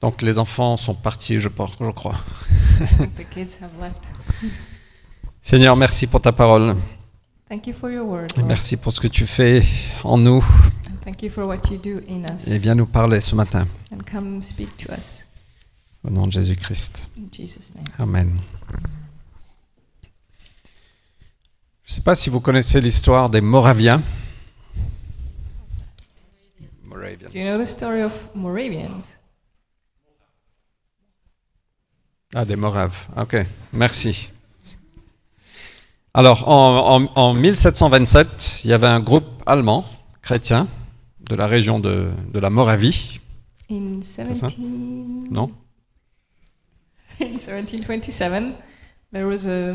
Donc les enfants sont partis, je, pense, je crois. the kids have left. Seigneur, merci pour ta parole. Thank you for your word. Et Lord. Merci pour ce que tu fais en nous. And thank you for what you do in us. Et viens nous parler ce matin. And come speak to us. Au nom de Jésus-Christ. Amen. Je ne sais pas si vous connaissez l'histoire des Moraviens. Moravians. Do you know the story of Moravians? Ah, des Moraves. Ok, merci. Alors, en, en- en 1727, il y avait un groupe allemand, chrétien, de la région de, de la Moravie. In ça 17... Non In 1727, there was a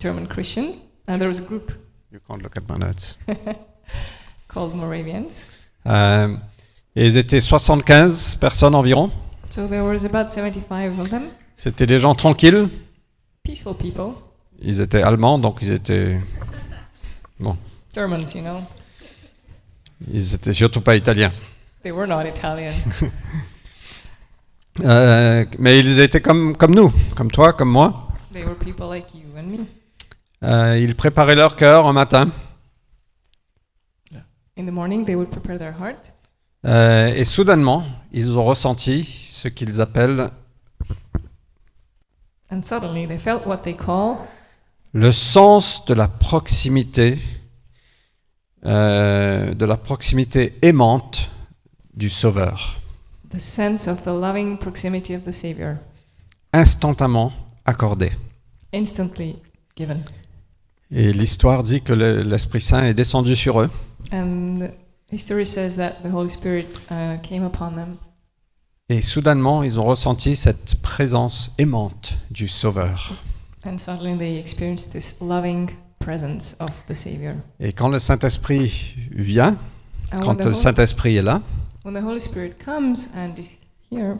German Christian, and there was a group You can't look at my notes. called Moravians. Euh, et ils étaient 75 personnes environ. So there was about 75 of them, C'était des gens tranquilles. peaceful people, Ils étaient allemands, donc ils étaient, Germans, you know. ils étaient surtout pas italiens. They were not Italian, Euh, mais ils étaient comme, comme nous, comme toi, comme moi. they were people like you and me. Euh, ils préparaient leur cœur un matin. In the morning, they would prepare their heart, Euh, et soudainement, ils ont ressenti ce qu'ils appellent and suddenly they felt what they call le sens de la proximité, euh, de la proximité aimante du Sauveur, the sense of the loving proximity of the Savior, instantanément accordé. instantly given. Et l'histoire dit que le- l'Esprit Saint est descendu sur eux. And history says that the Holy Spirit uh, came upon them, Et soudainement, ils ont ressenti cette présence aimante du Sauveur. and suddenly they experienced this loving presence of the Savior. Et quand le Saint-Esprit vient, And when quand the, le Saint-Esprit est là, when the Holy Spirit comes and is here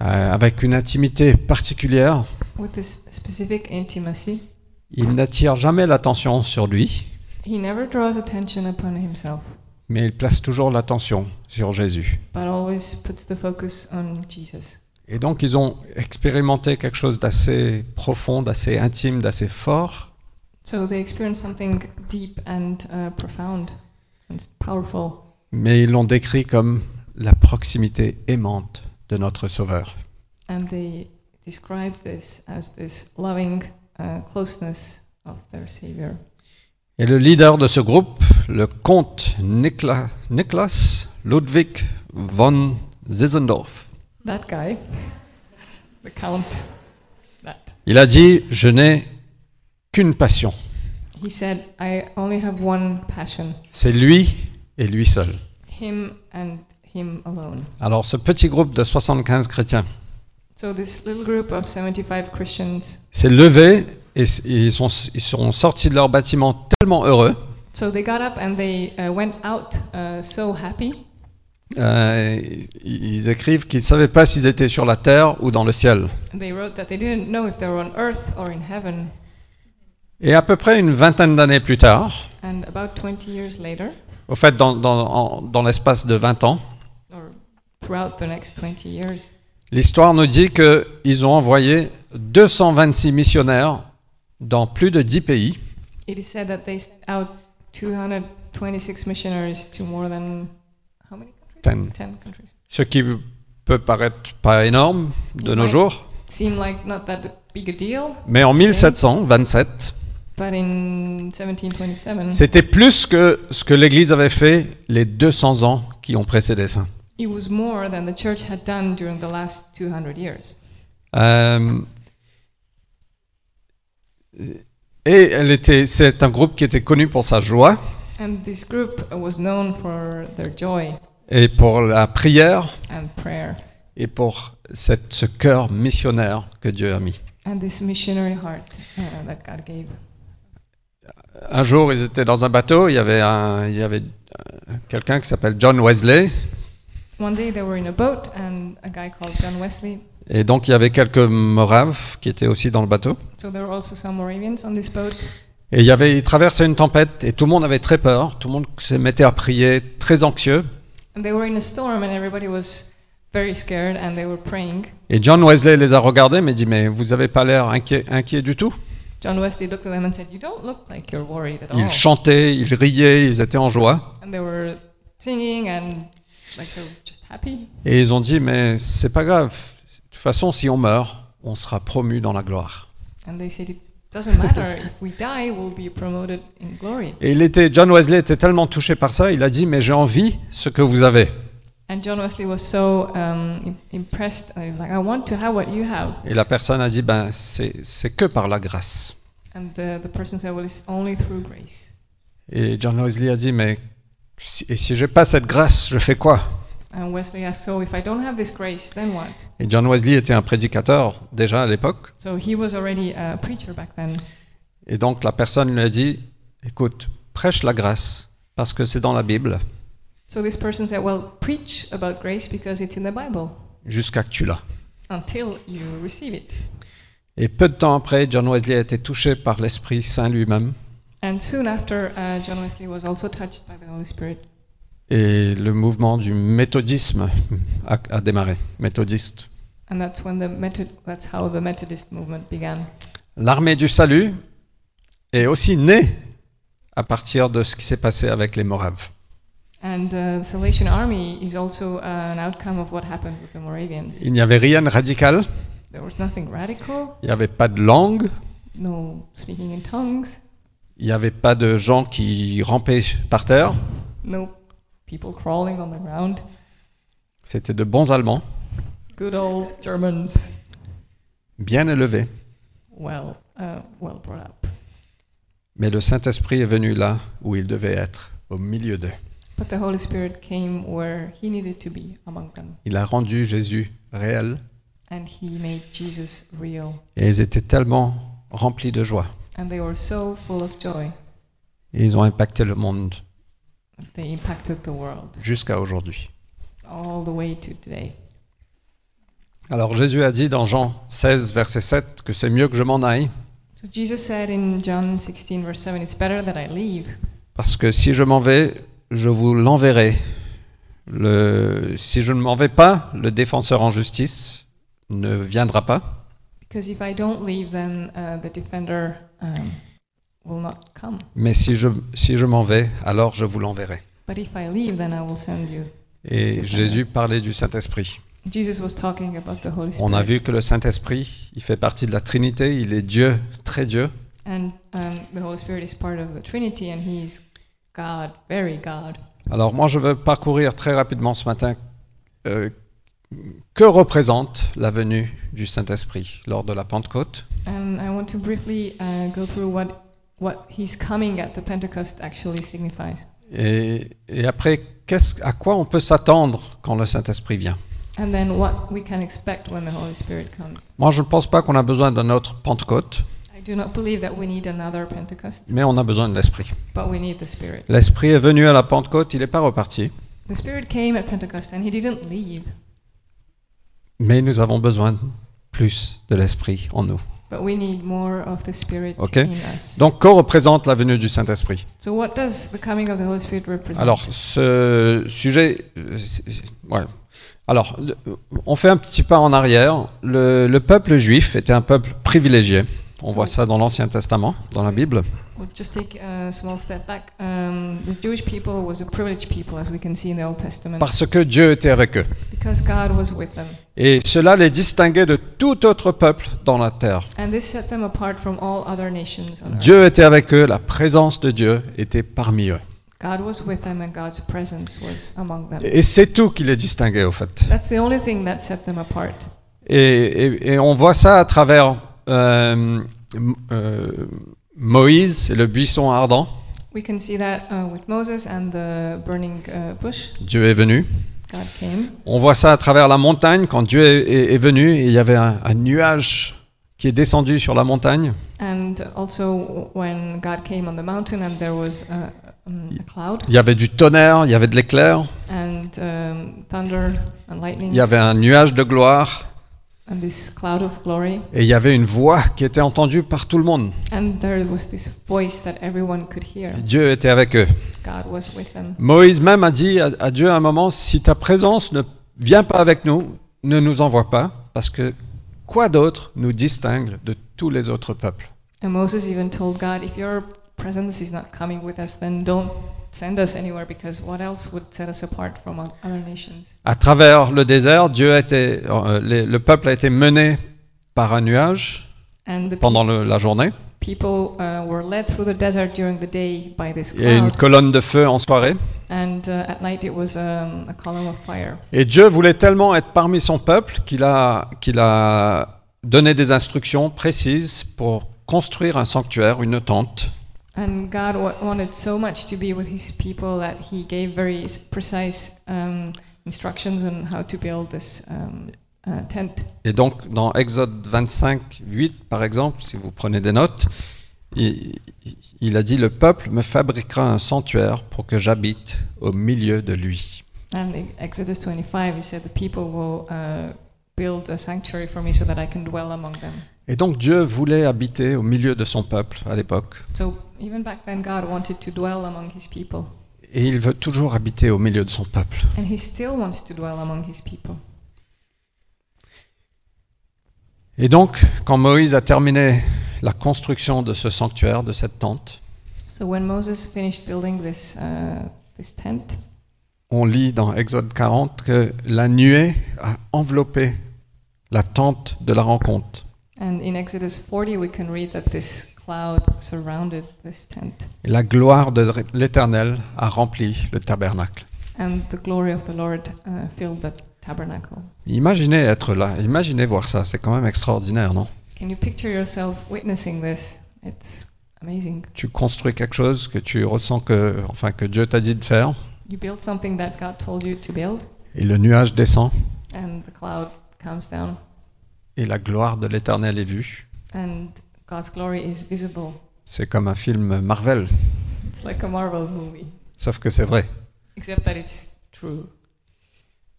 euh, avec une intimité particulière, with this specific intimacy, il n'attire jamais l'attention sur lui, he never draws attention upon himself, mais il place toujours l'attention sur Jésus. but always puts the focus on Jesus. Et donc ils ont expérimenté quelque chose d'assez profond, d'assez intime, d'assez fort, So they experience something deep and uh, profound and powerful, mais ils l'ont décrit comme la proximité aimante de notre Sauveur. and they describe this as this loving uh, closeness of their Savior. Et le leader de ce groupe, le comte Nikla- Niklas Ludwig von Zizendorf, That guy, the Count, that. Il a dit Je n'ai qu'une passion, he said, "I only have one passion: c'est lui et lui seul. him and him alone." Alors ce petit groupe de 75 chrétiens So this little group of 75 Christians, s'est levé et ils sont, ils sont sortis de leur bâtiment tellement heureux. so they got up and they uh, went out uh, so happy. Euh, ils écrivent qu'ils ne savaient pas s'ils étaient sur la terre ou dans le ciel. They wrote that they didn't know if they were on earth or in heaven. Et à peu près une vingtaine d'années plus tard, And about 20 years later, au fait dans, dans- l'espace de 20 ans, or throughout the next 20 years, l'histoire nous dit qu'ils ont envoyé 226 missionnaires dans plus de 10 pays. it is said that they sent out 226 missionaries to more than how many countries? 10. 10 countries. Ce qui peut paraître pas énorme de nos Ouais. jours, Seemed like not that big a deal, mais en 1727, but in 1727, c'était plus que ce que l'Église avait fait les 200 ans qui ont précédé ça. it was more than the church had done during the last 200 years. Euh, et elle était, c'est un groupe qui était connu pour sa joie And this group was known for their joy et pour la prière and prayer et pour cette, ce cœur missionnaire que Dieu a mis. and this missionary heart uh, that God gave. Un jour, ils étaient dans un bateau, il y avait, un, il y avait euh, quelqu'un qui s'appelle John Wesley, One day they were in a boat and a guy called John Wesley. Et donc il y avait quelques Moraves qui étaient aussi dans le bateau. So there were also some Moravians on this boat. Et il, y avait, il traversait une tempête et tout le monde avait très peur, tout le monde se mettait à prier, très anxieux. And they were in a storm and everybody was very scared and they were praying. Et John Wesley les a regardés, mais dit, mais vous n'avez pas l'air inquiet, inquiet du tout. John Wesley looked at them and said, You don't look like you're worried at all. Ils chantaient, ils riaient, ils étaient en joie. And they were singing and like they were just happy. Et ils ont dit, mais c'est pas grave. De toute façon, si on meurt, on sera promu dans la gloire. Et il était, John Wesley était tellement touché par ça, il a dit, mais j'ai envie ce que vous avez. Um. Et la personne a dit, ben c'est que par la grâce. And the, the person said, Well, it's only through grace. Et John Wesley a dit, mais si, et si j'ai pas cette grâce, je fais quoi? And Wesley asked, So if I don't have this grace, then what? Et John Wesley était un prédicateur déjà à l'époque. So he was already a preacher back then. Et donc la personne lui a dit, écoute, prêche la grâce, parce que c'est dans la Bible, So this person said, Well, preach about grace because it's in the Bible jusqu'à que tu l'as. until you receive it. Et peu de temps après, John Wesley a été touché par l'Esprit Saint lui-même. And soon after, uh, John Wesley was also touched by the Holy Spirit. Et le mouvement du méthodisme a, a démarré, méthodiste. And that's when the method, that's how the Methodist movement began. L'armée du salut est aussi née à partir de ce qui s'est passé avec les Moraves. And uh, the Salvation Army is also uh, an outcome of what happened with the Moravians. Il n'y avait rien de radical, There was nothing radical, il n'y avait pas de langue, no speaking in tongues, il n'y avait pas de gens qui rampaient par terre. no people crawling on the ground. C'était de bons Allemands, Good old Germans, bien élevés. well, uh, well brought up. Mais le Saint-Esprit est venu là où il devait être, au milieu d'eux. But the Holy Spirit came where he needed to be among them, Il a rendu Jésus réel and he made Jesus real. et ils étaient tellement remplis de joie. And they were so full of joy, Et ils ont impacté le monde they impacted the world jusqu'à aujourd'hui. all the way to today. Alors Jésus a dit dans Jean 16, verset 7 que c'est mieux que je m'en aille, So Jesus said in John 16, verse 7, It's better that I leave, parce que si je m'en vais, je vous l'enverrai. Le, si je ne m'en vais pas, le défenseur en justice ne viendra pas. because if I don't leave, then uh, the defender um, will not come. Mais si je, si je m'en vais, alors je vous l'enverrai. But if I leave, then I will send you. Et Jésus parlait du Saint-Esprit. Jesus was talking about the Holy Spirit. On a vu que le Saint-Esprit, il fait partie de la Trinité, il est Dieu, très Dieu. And um, the Holy Spirit is part of the Trinity, and He's God, very God. Alors moi, je veux parcourir très rapidement ce matin euh, que représente la venue du Saint-Esprit lors de la Pentecôte? And I want to briefly uh, go through what what He's coming at the Pentecost actually signifies. Et, et après, à quoi on peut s'attendre quand le Saint-Esprit vient? And then what we can expect when the Holy Spirit comes. Moi, je ne pense pas qu'on a besoin d'un autre Pentecôte, I do not believe that we need another Pentecost, mais on a besoin de l'Esprit. but we need the Spirit. L'Esprit est venu à la Pentecôte, il n'est pas reparti, The Spirit came at Pentecost and He didn't leave, mais nous avons besoin plus de l'Esprit en nous. But we need more of the Spirit Ok. in us. Donc, que représente la venue du Saint-Esprit? So, what does the coming of the Holy Spirit represent? Alors, ce sujet. euh, ouais. Alors, on fait un petit pas en arrière. Le, le peuple juif était un peuple privilégié. On voit ça dans l'Ancien Testament, dans la Bible. We'll just take a small step back. Um, the Jewish people was a privileged people, as we can see in the Old Testament, Parce que Dieu était avec eux. because God was with them. Et cela les distinguait de tout autre peuple dans la terre. And this set them apart from all other nations on earth. Dieu était avec eux, la présence de Dieu était parmi eux. God was with them and God's presence was among them. Et c'est tout qui les distinguait, au fait. That's the only thing that set them apart. Et, et- et on voit ça à travers euh, euh, Moïse et le buisson ardent. We can see that uh, with Moses and the burning uh, bush. Dieu est venu. God came. On voit ça à travers la montagne, quand Dieu est, est- est venu, et il y avait un, un nuage qui est descendu sur la montagne. And also when God came on the mountain and there was a, um, a cloud Il y avait du tonnerre, il y avait de l'éclair, and um, thunder and lightning il y avait un nuage de gloire, and this cloud of glory. et il y avait une voix qui était entendue par tout le monde. And there was this voice that everyone could hear. Dieu était avec eux. God was with them. Moïse même a dit à, à Dieu à un moment, si ta présence ne, viens pas avec nous, ne nous envoie pas, parce que quoi d'autre nous distingue de tous les autres peuples? And Moses even told God, if your presence is not coming with us, then don't send us anywhere because what else would set us apart from o- other nations? À travers le désert, Dieu a été, euh, les- le peuple a été mené par un nuage And the pe- pendant le- la journée people uh, were led through the desert during the day by this et une cloud, colonne de feu en soirée. and uh, at night it was um, a column of fire. Et Dieu voulait tellement être parmi son peuple qu'il a, qu'il a donné des instructions précises pour construire un sanctuaire, une tente. And God wa- wanted so much to be with His people that He gave very precise um, instructions on how to build this um, uh, tent. Et donc, dans Exode 25, 8, par exemple, si vous prenez des notes, il, il a dit Le peuple me fabriquera un sanctuaire pour que j'habite au milieu de lui. And in Exodus 25, He said, "The people will uh, build a sanctuary for me so that I can dwell among them." Et donc, Dieu voulait habiter au milieu de son peuple à l'époque. So even back then, God wanted to dwell among His people, Et il veut toujours habiter au milieu de son peuple. and He still wants to dwell among His people. Et donc, quand Moïse a terminé la construction de ce sanctuaire, de cette tente, So when Moses finished building this uh, this tent, on lit dans Exode 40 que la nuée a enveloppé la tente de la rencontre. and in Exodus 40, we can read that this cloud surrounded this tent. Et la gloire de l'Éternel a rempli le tabernacle. and the glory of the Lord uh, filled the tabernacle. Imaginez être là, imaginez voir ça, c'est quand même extraordinaire, non? Can you picture yourself witnessing this? It's amazing. Tu construis quelque chose que tu ressens que, enfin, que Dieu t'a dit de faire, You build something that God told you to build, et le nuage descend, and the cloud comes down, et la gloire de l'Éternel est vue. and God's glory is visible. C'est comme un film Marvel, It's like a Marvel movie, sauf que c'est vrai. except that it's true.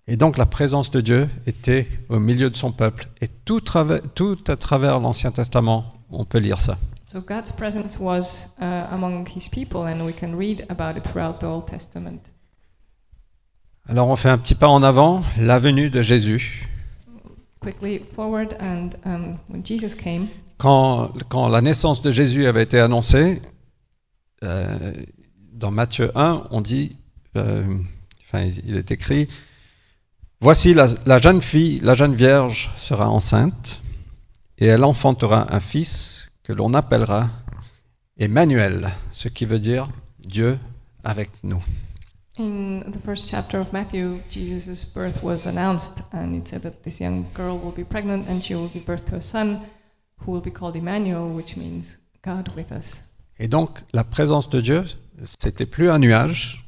Et donc la présence de Dieu était au milieu de son peuple. Et tout, à travers l'Ancien Testament, on peut lire ça. So God's presence was uh, among His people, and we can read about it throughout the Old Testament. Alors on fait un petit pas en avant, la venue de Jésus. Quickly forward, and um, when Jesus came, Quand, quand la naissance de Jésus avait été annoncée, euh, dans Matthieu 1, on dit, euh, enfin il est écrit, Voici la, la jeune fille, la jeune vierge sera enceinte, et elle enfantera un fils que l'on appellera Emmanuel, ce qui veut dire Dieu avec nous. In the first chapter of Matthew, Jesus' birth was announced, and it said that this young girl will be pregnant and she will give birth to a son who will be called Emmanuel, which means God with us. Et donc la présence de Dieu, c'était plus un nuage,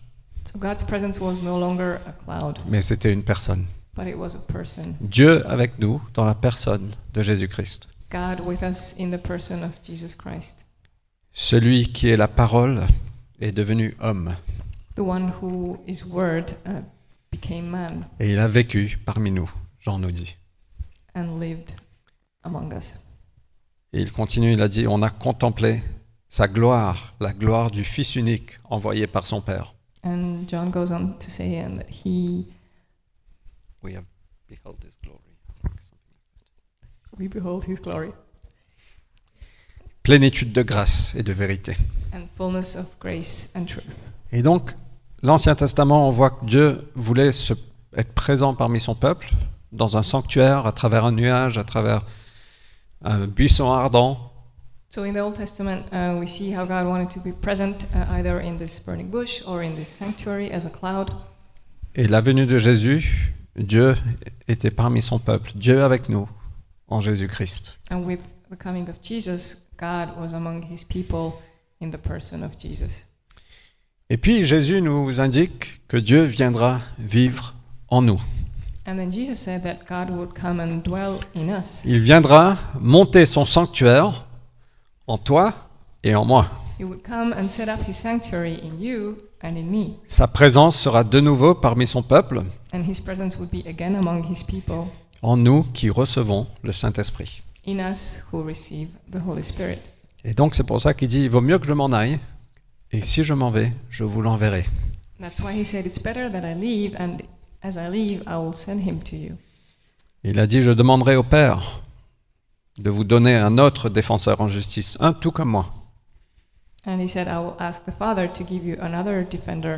So God's presence was no longer a cloud, mais c'était une personne. but it was a person. Dieu avec nous dans la personne de Jésus-Christ. God with us in the person of Jesus Christ, Celui qui est la parole est devenu homme the one who is Word uh, became man et il a vécu parmi nous, Jean nous dit. and lived among us. Et il continue, il a dit, on a contemplé sa gloire, la gloire du Fils unique envoyé par son Père. And John goes on to say, and that he We have beheld his glory. we behold his glory Plénitude de grâce et de vérité. and fullness of grace and truth. Et donc, l'Ancien Testament, on voit que Dieu voulait se- être présent parmi son peuple, dans un sanctuaire, à travers un nuage, à travers un buisson ardent. So in the Old Testament, uh, we see how God wanted to be present uh, either in this burning bush or in this sanctuary as a cloud. Et la venue de Jésus, Dieu était parmi son peuple, Dieu avec nous, en Jésus-Christ. And with the coming of Jesus, God was among his people in the person of Jesus. Et puis Jésus nous indique que Dieu viendra vivre en nous. And then Jesus said that God would come and dwell in us. Il viendra monter son sanctuaire en toi et en moi. He would come and set up his sanctuary in you and in me. Sa présence sera de nouveau parmi son peuple, And his presence would be again among his people, en nous qui recevons le Saint-Esprit. in us who receive the Holy Spirit. Et donc c'est pour ça qu'il dit, il vaut mieux que je m'en aille, et si je m'en vais, je vous l'enverrai. As I leave, I will send him to you. Il a dit, je demanderai au Père de vous donner un autre défenseur en justice, un tout comme moi, And he said, I will ask the Father to give you another defender,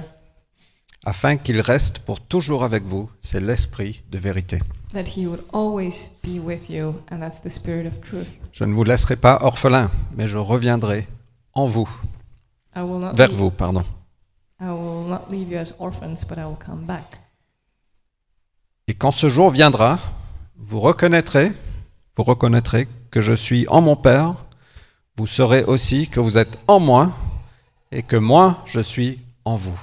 afin qu'il reste pour toujours avec vous. C'est l'Esprit de vérité. that he would always be with you, and that's the Spirit of truth. Je ne vous laisserai pas orphelin, mais je reviendrai en vous, I will not vers leave- vous, pardon. I will not leave you as orphans, but I will come back. Et quand ce jour viendra, vous reconnaîtrez, vous reconnaîtrez que je suis en mon Père, vous saurez aussi que vous êtes en moi et que moi je suis en vous.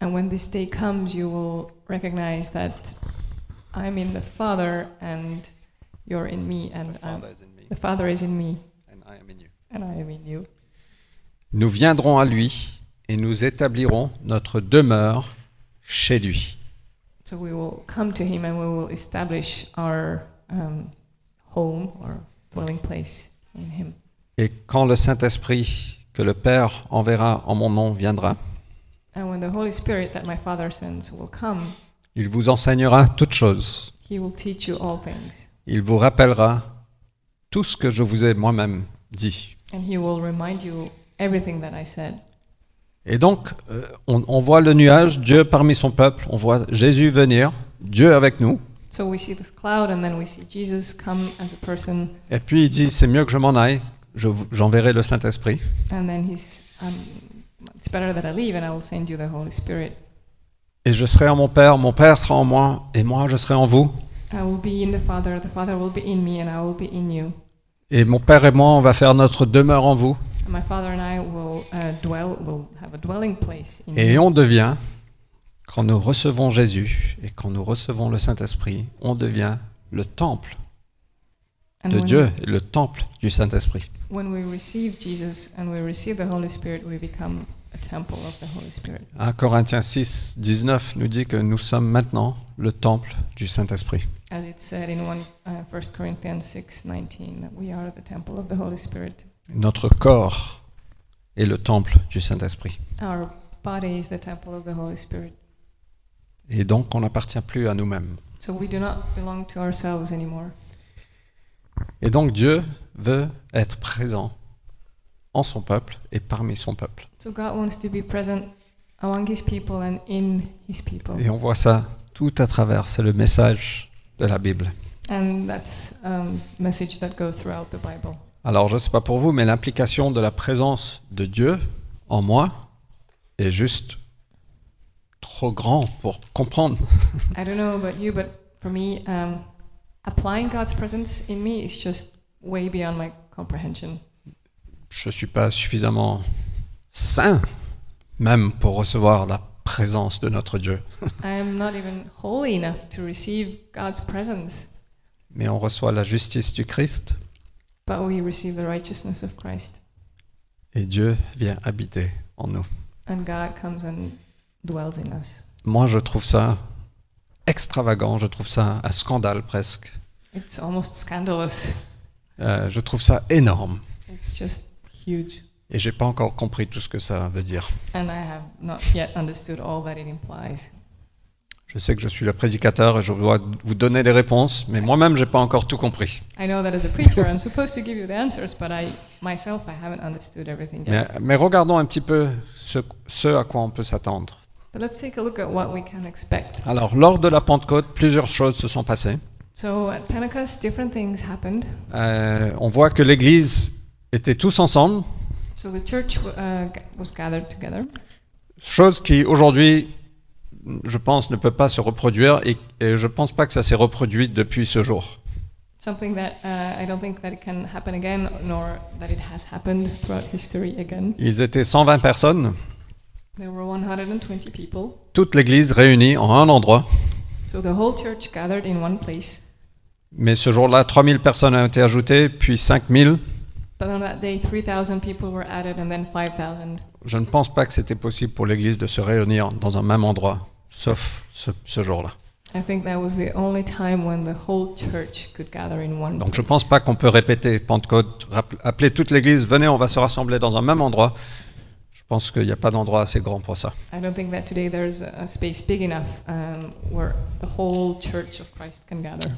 And when this day comes, you will recognize that I'm in the Father, and you're in me, and I'm, the Father is in me, and I am in you. Nous viendrons à lui et nous établirons notre demeure chez lui. So we will come to him and we will establish our um, home or dwelling place in him. Et quand le Saint-Esprit que le Père enverra en mon nom viendra, And when the Holy Spirit that my Father sends will come, il vous enseignera toutes choses. he will teach you all things. Il vous rappellera tout ce que je vous ai moi-même dit. And he will remind you everything that I said. Et donc, euh, on, on voit le nuage, Dieu parmi son peuple, on voit Jésus venir, Dieu avec nous. Et puis il dit, c'est mieux que je m'en aille, je j'enverrai le Saint-Esprit. um, it's better that I leave, and I will send you the Holy Spirit. Et je serai en mon Père, mon Père sera en moi, et moi je serai en vous. Et mon Père et moi, on va faire notre demeure en vous. And my Father and I will dwell, will have a dwelling place in Et on devient, quand nous recevons Jésus et quand nous recevons le Saint-Esprit, on devient le temple de when- Dieu, et le temple du Saint-Esprit. When we receive Jesus and we receive the Holy Spirit, we become a temple of the Holy Spirit. 1 Corinthiens 6, 19 nous dit que nous sommes maintenant le temple du Saint-Esprit. As it said in 1 uh, 1 Corinthians 6:19 that we are the temple of the Holy Spirit. Notre corps est le temple du Saint-Esprit. Our body is the temple of the Holy Spirit. Et donc, on n'appartient plus à nous-mêmes. So we do not belong to ourselves anymore. Et donc, Dieu veut être présent en son peuple et parmi son peuple. So God wants to be present among his people and in his people. Et on voit ça tout à travers, c'est le message de la Bible. And that's a um, message that goes throughout the Bible. Alors, je ne sais pas pour vous, mais l'implication de la présence de Dieu en moi est juste trop grand pour comprendre. I don't know about you, but for me, um, applying God's presence in me is just way beyond my comprehension. Je ne suis pas suffisamment saint même pour recevoir la présence de notre Dieu. I am not even holy enough to receive God's presence, Mais on reçoit la justice du Christ but we receive the righteousness of Christ, et Dieu vient habiter en nous. and God comes and dwells in us. Moi, je trouve ça extravagant, je trouve ça un scandale presque. It's almost scandalous. Euh, je trouve ça énorme. It's just huge. Et j'ai pas encore compris tout ce que ça veut dire. And I have not yet understood all that it implies. Je sais que je suis le prédicateur et je dois vous donner les réponses, mais moi-même, j'ai pas encore tout compris. I know that as a preacher, I'm supposed to give you the answers, but I myself, I haven't understood everything Mais, regardons un petit peu ce, ce à quoi on peut s'attendre. But let's take a look at what we can expect. Alors, lors de la Pentecôte, plusieurs choses se sont passées. So at Pentecost, different things happened. Euh, on voit que l'Église était tous ensemble, So the church uh, g- was gathered together, chose qui aujourd'hui, je pense, ne peut pas se reproduire et, et je pense pas que ça s'est reproduit depuis ce jour. something that uh, I don't think that it can happen again, nor that it has happened throughout history again. Ils étaient 120 personnes, There were 120 people, toute l'Église réunie en un endroit, so the whole church gathered in one place. mais ce jour-là, 3000 personnes ont été ajoutées, puis 5000. But on that day, 3,000 people were added, and then 5,000. Je ne pense pas que c'était possible pour l'Église de se réunir dans un même endroit, sauf ce, ce jour-là. Donc je ne pense pas qu'on peut répéter Pentecôte, appeler toute l'Église, venez, on va se rassembler dans un même endroit. Je pense qu'il n'y a pas d'endroit assez grand pour ça. I don't think that today there's a a space big enough um, where the whole Church of Christ can gather.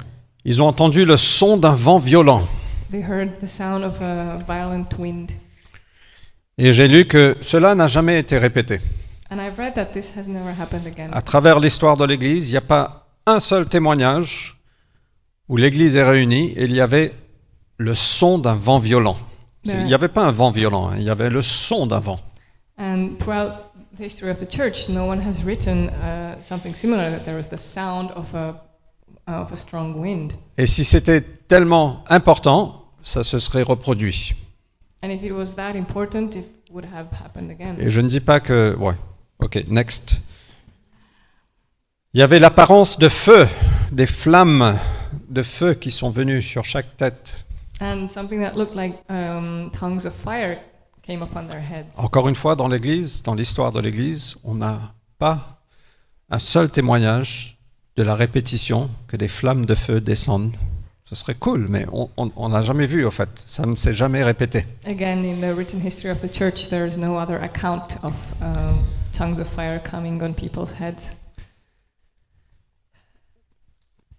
Ils ont entendu le son d'un vent violent. They heard the sound of a violent wind. Et j'ai lu que cela n'a jamais été répété. And I've read that this has never happened again. À travers l'histoire de l'Église, il n'y a pas un seul témoignage où l'Église est réunie et il y avait le son d'un vent violent. Il n'y avait pas un vent violent, hein, il y avait le son d'un vent. And throughout the history of the church, no one has written uh, something similar that there was the sound of a, of a strong wind. Et si c'était tellement important, ça se serait reproduit. And if it was that important, it would have happened again. Et je ne dis pas que... Ouais, ok, next. Il y avait l'apparence de feu, des flammes de feu qui sont venues sur chaque tête. And something that looked like um, tongues of fire came upon their heads. Encore une fois, dans l'Église, dans l'histoire de l'Église, on n'a pas un seul témoignage de la répétition que des flammes de feu descendent. Ce serait cool, mais on- n'a jamais vu, au fait. Ça ne s'est jamais répété. Again, in the written history of the church, there is no other account of um, tongues of fire coming on people's heads.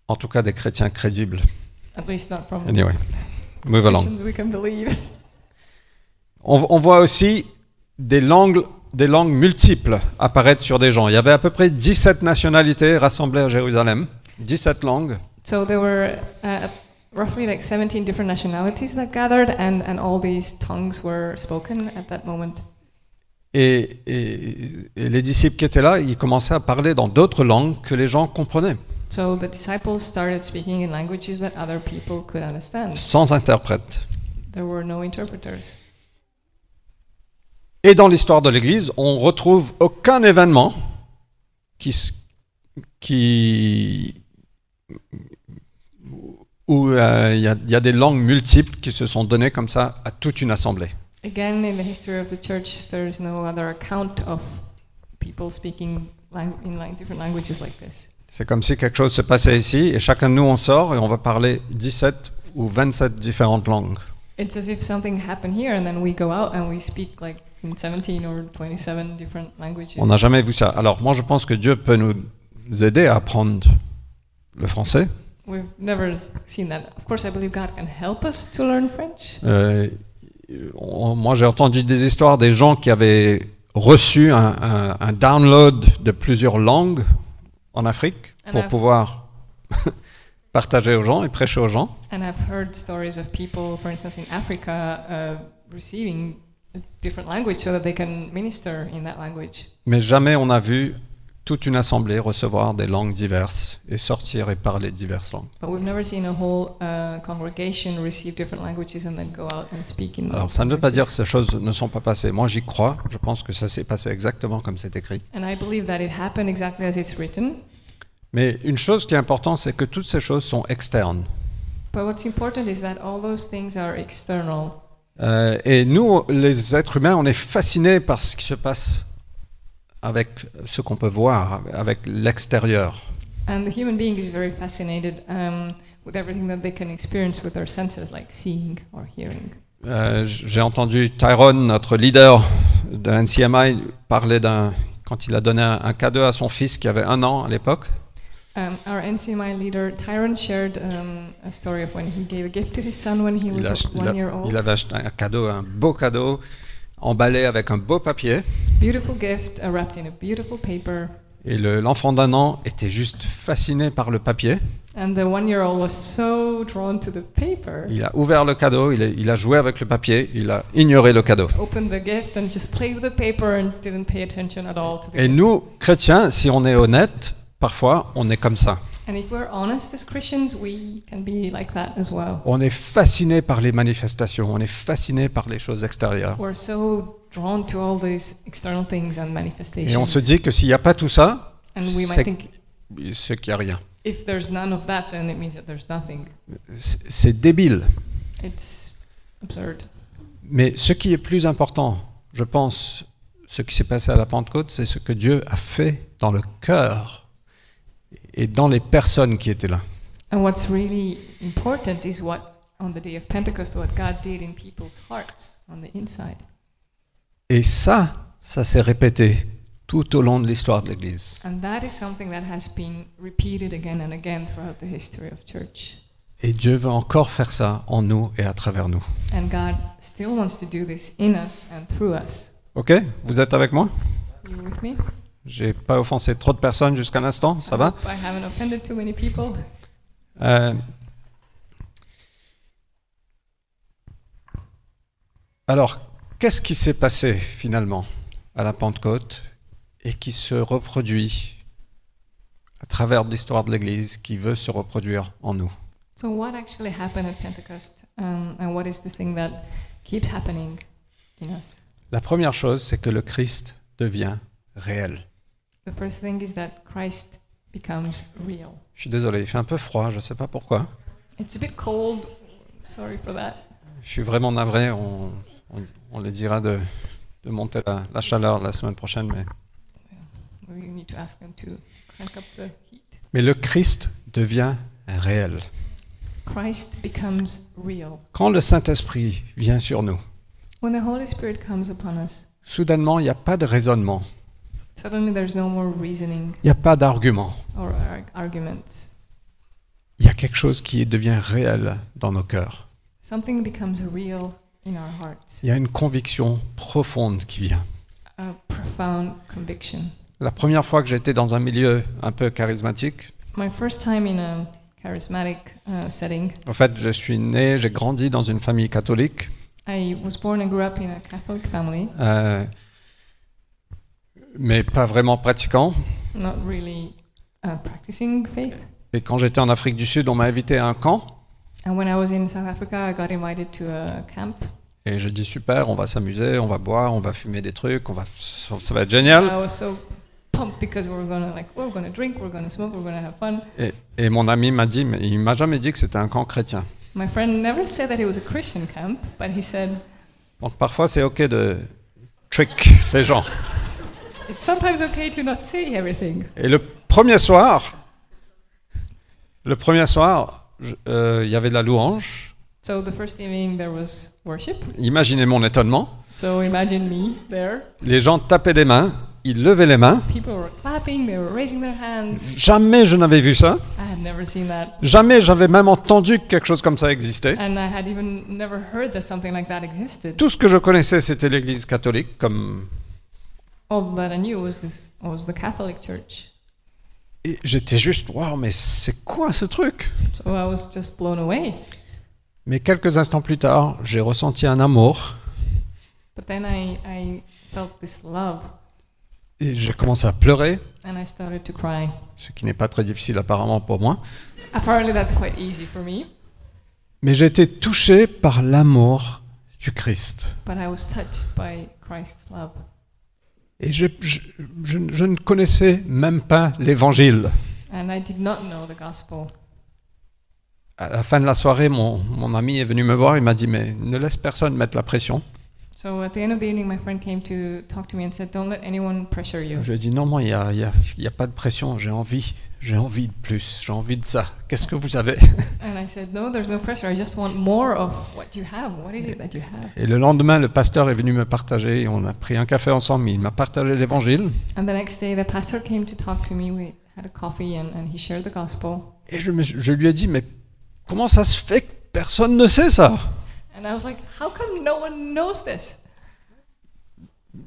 En tout cas, des chrétiens crédibles. At least not from Anyway, move along. We can believe. On, on voit aussi des langues, des langues multiples apparaître sur des gens. Il y avait à peu près 17 nationalités rassemblées à Jérusalem. 17 langues. So there were uh, roughly like 17 different nationalities that gathered, and, and all these tongues were spoken at that moment. Et, et- et les disciples qui étaient là, ils commençaient à parler dans d'autres langues que les gens comprenaient, So the disciples started speaking in languages that other people could understand. sans interprète. There were no interpreters. Et dans l'histoire de l'Église, on retrouve aucun événement qui, s- qui où euh, y, il y a des langues multiples qui se sont données comme ça à toute une assemblée. Again, in the history of the church, there is no other account of people speaking in different languages like this. C'est comme si quelque chose se passait ici et chacun de nous on sort et on va parler 17 ou 27 différentes langues. It's as if something happened here, and then we go out and we speak like in 17 or 27 different languages. On n'a jamais vu ça. Alors moi je pense que Dieu peut nous aider à apprendre le français. We've never seen that. Of course, I believe God can help us to learn French. Euh, on- moi j'ai entendu des histoires des gens qui avaient reçu un, un- un download de plusieurs langues en Afrique And pour I've- pouvoir partager aux gens et prêcher aux gens. And I've heard stories of people, for instance, in Africa, uh, receiving a different language so that they can minister in that language. Mais jamais on a vu toute une assemblée recevoir des langues diverses et sortir et parler diverses langues. But we've never seen a whole congregation receive different languages and then go out and speak in. Alors ça ne veut pas dire que ces choses ne sont pas passées. Moi j'y crois, je pense que ça s'est passé exactement comme c'est écrit. And I believe that it happened exactly as it's written. Mais une chose qui est importante, c'est que toutes ces choses sont externes. But what's important is that all those things are external. Euh, et nous, les êtres humains, on est fascinés par ce qui se passe avec ce qu'on peut voir, avec l'extérieur. And the human being is very fascinated um, with everything that they can experience with their senses, like seeing or hearing. Euh, J'ai entendu Tyrone, notre leader de NCMI, parler d'un quand il a donné un, un cadeau à son fils qui avait un an à l'époque. Um, our NCMI leader Tyron shared um, a story of when he gave a gift to his son when he Il, a- was il one a- year old. il avait acheté un cadeau, un beau cadeau, emballé avec un beau papier. Beautiful gift, uh, wrapped in a beautiful paper. Et le- l'enfant d'un an était juste fasciné par le papier. And the one year old was so drawn to the paper, Il a ouvert le cadeau, il a, il a joué avec le papier, il a ignoré le cadeau. Et nous, chrétiens, si on est honnête, parfois on est comme ça. And if we're honest as Christians, we can be like that as well. On est fasciné par les manifestations, on est fasciné par les choses extérieures. We're so drawn to all these external things and manifestations. Et on se dit que s'il n'y a pas tout ça, and we might c'est qu'il n'y a rien. if there's none of that, then it means that there's nothing. C'est débile. It's absurd. Mais ce qui est plus important, je pense, ce qui s'est passé à la Pentecôte, c'est ce que Dieu a fait dans le cœur et dans les personnes qui étaient là. And what's really important is what on the day of Pentecost, what God did in people's hearts on the inside. Et ça, ça s'est répété tout au long de l'histoire de l'Église. And that is something that has been repeated again and again throughout the history of church. Et Dieu veut encore faire ça en nous et à travers nous. And God still wants to do this in us and through us. Ok? Vous êtes avec moi? You with me? J'ai pas offensé trop de personnes jusqu'à l'instant, ça va? Hope I haven't offended too many people. Euh, Alors, qu'est-ce qui s'est passé finalement à la Pentecôte et qui se reproduit à travers l'histoire de l'Église, qui veut se reproduire en nous? So, what actually happened at Pentecost, um, and what is the thing that keeps happening in us? La première chose, c'est que le Christ devient réel. The first thing is that Christ becomes real. Je suis désolé, il fait un peu froid, je ne sais pas pourquoi. It's a bit cold. Sorry for that. Je suis vraiment navré, on, on, on les dira de, de monter la, la chaleur la semaine prochaine. Mais, We need to ask them to crank up the heat. mais le Christ devient réel. Christ becomes real. Quand le Saint-Esprit vient sur nous, When the Holy Spirit comes upon us, soudainement, il n'y a pas de raisonnement, suddenly there's no more reasoning il n'y a pas d'argument. or. Il y a quelque chose qui devient réel dans nos cœurs. Something becomes real in our hearts. Il y a une conviction profonde qui vient. A profound conviction. La première fois que j'étais dans un milieu un peu charismatique, My first time in a charismatic uh, setting, en fait, je suis né, j'ai grandi dans une famille catholique. I was born and grew up in a Catholic family, euh, mais pas vraiment pratiquant. not really uh, practicing faith. Et quand j'étais en Afrique du Sud, on m'a invité à un camp. And when I was in South Africa, I got invited to a camp. Et je dis super, on va s'amuser, on va boire, on va fumer des trucs, on va, ça va être génial. I was so pumped because we were gonna like we're gonna drink, we're gonna smoke, we're gonna have fun. Et, et mon ami m'a dit, mais il m'a jamais dit que c'était un camp chrétien. My friend never said that it was a Christian camp, but he said Donc parfois c'est ok de trick les gens. It's sometimes okay to not say everything. Et le premier soir, le premier soir, euh, il y avait de la louange. So the first evening there was worship. Imaginez mon étonnement. So imagine me there. Les gens tapaient des mains, ils levaient les mains. People were clapping, they were raising their hands. Jamais je n'avais vu ça. I had never seen that. Jamais j'avais même entendu que quelque chose comme ça existait. And I had even never heard that something like that existed. Tout ce que je connaissais, c'était l'Église catholique, comme All that I knew was this was the Catholic Church. et j'étais juste, waouh, mais c'est quoi ce truc? So I was just blown away. Mais quelques instants plus tard, j'ai ressenti un amour But then I, I felt this love et j'ai commencé à pleurer, and I started to cry. ce qui n'est pas très difficile apparemment pour moi. Apparently that's quite easy for me, Mais j'ai été touché par l'amour du Christ. but I was touched by Christ's love. Et je, je- je- je ne connaissais même pas l'évangile. À la fin de la soirée, mon, mon ami est venu me voir, il m'a dit, mais ne laisse personne mettre la pression. Je lui ai dit, non, moi, il n'y a, y a- y a pas de pression, j'ai envie, j'ai envie de plus, j'ai envie de ça. Qu'est-ce que vous avez? And I said, No, there's no pressure. I just want more of what you have. What is it that you have? Et le lendemain, le pasteur est venu me partager, on a pris un café ensemble, il m'a partagé l'évangile. And the next day, the pastor came to talk to me. We had a coffee and, and he shared the gospel. Et je, me suis- je lui ai dit, mais comment ça se fait que personne ne sait ça? And I was like, How come no one knows this?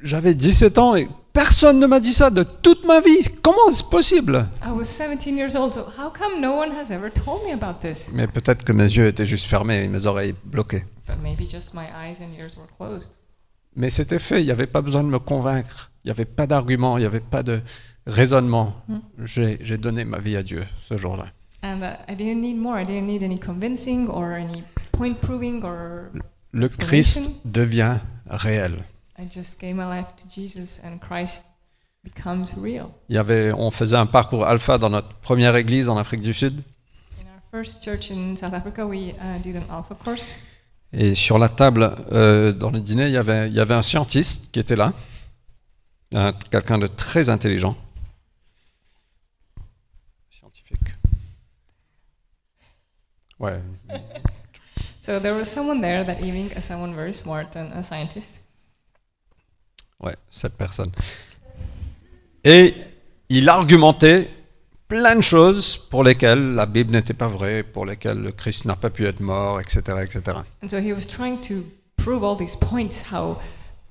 J'avais 17 ans et personne ne m'a dit ça de toute ma vie. Comment est-ce possible? I was 17 years old, so how come no one has ever told me about this? Mais peut-être que mes yeux étaient juste fermés et mes oreilles bloquées. But maybe just my eyes and ears were closed. Mais c'était fait, il n'y avait pas besoin de me convaincre, il n'y avait pas d'argument, il n'y avait pas de raisonnement. Hmm. J'ai donné ma vie à Dieu ce jour-là. And uh, I didn't need more. I didn't need any convincing or any point proving or Le Christ devient réel. I just gave my life to Jesus and Christ becomes real. Il y avait, on faisait un parcours alpha dans notre première église en Afrique du Sud. In our first church in South Africa, we uh, did an alpha course. Et sur la table, euh, dans le dîner, il y, avait, il y avait un scientiste qui était là, un- quelqu'un de très intelligent. Scientifique. Ouais. So there was someone there that evening, someone very smart and a scientist. Ouais, cette personne. Et il argumentait plein de choses pour lesquelles la Bible n'était pas vraie, pour lesquelles le Christ n'a pas pu être mort, etc., etc. And so he was trying to prove all these points how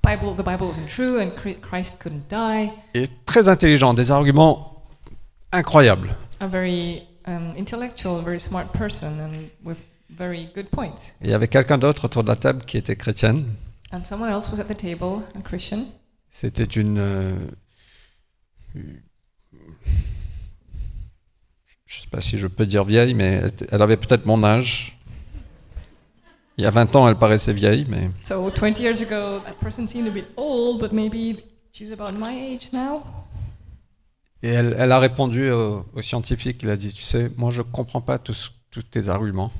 Bible the Bible wasn't true and Chri- Christ couldn't die. Et très intelligent, des arguments incroyables. A very um, intellectual, very smart person, and with very good points. Et il y avait quelqu'un d'autre autour de la table qui était chrétienne. And someone else was at the table, a Christian. C'était une. euh, je ne sais pas si je peux dire vieille, mais elle, avait peut-être mon âge. Il y a 20 ans, elle paraissait vieille, mais So 20 years ago, that person seemed a bit old, but maybe she's about my age now. Et elle, elle a répondu au, au scientifique, il a dit, tu sais, moi je comprends pas tous, tous tes arguments,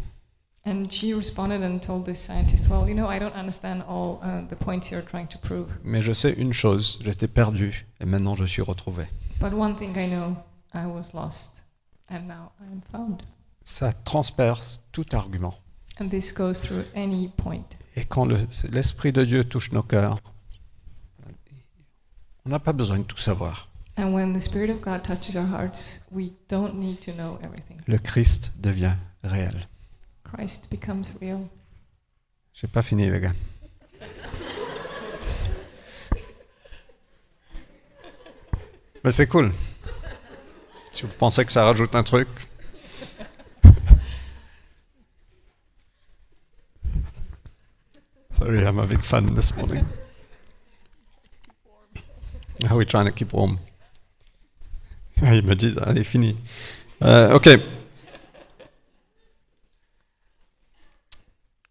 mais je sais une chose, j'étais perdu et maintenant je suis retrouvé. But one thing I know, I was lost, and now I am found. Ça transperce tout argument. And this goes through any point. Et quand le- l'Esprit de Dieu touche nos cœurs, on n'a pas besoin de tout savoir. And when the Spirit of God touches our hearts, we don't need to know everything. Le Christ devient réel. Christ becomes real. J'ai pas fini, les gars. Mais c'est cool. Si vous pensez que ça rajoute un truc. Sorry, I'm a big fan this morning. How are we trying to keep warm? Ils me disent, allez, fini. Euh, ok.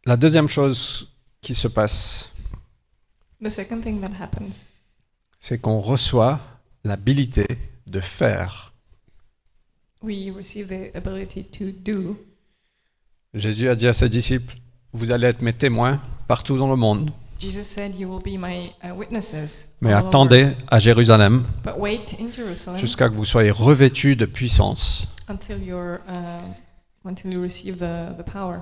La deuxième chose qui se passe, The second thing that happens c'est qu'on reçoit l'habilité de faire. we receive the ability to do. Jésus a dit à ses disciples, vous allez être mes témoins partout dans le monde, Jesus said, You will be my uh, witnesses. mais over. attendez à Jérusalem jusqu'à que vous soyez revêtus de puissance, until you're uh, until you receive the, the power.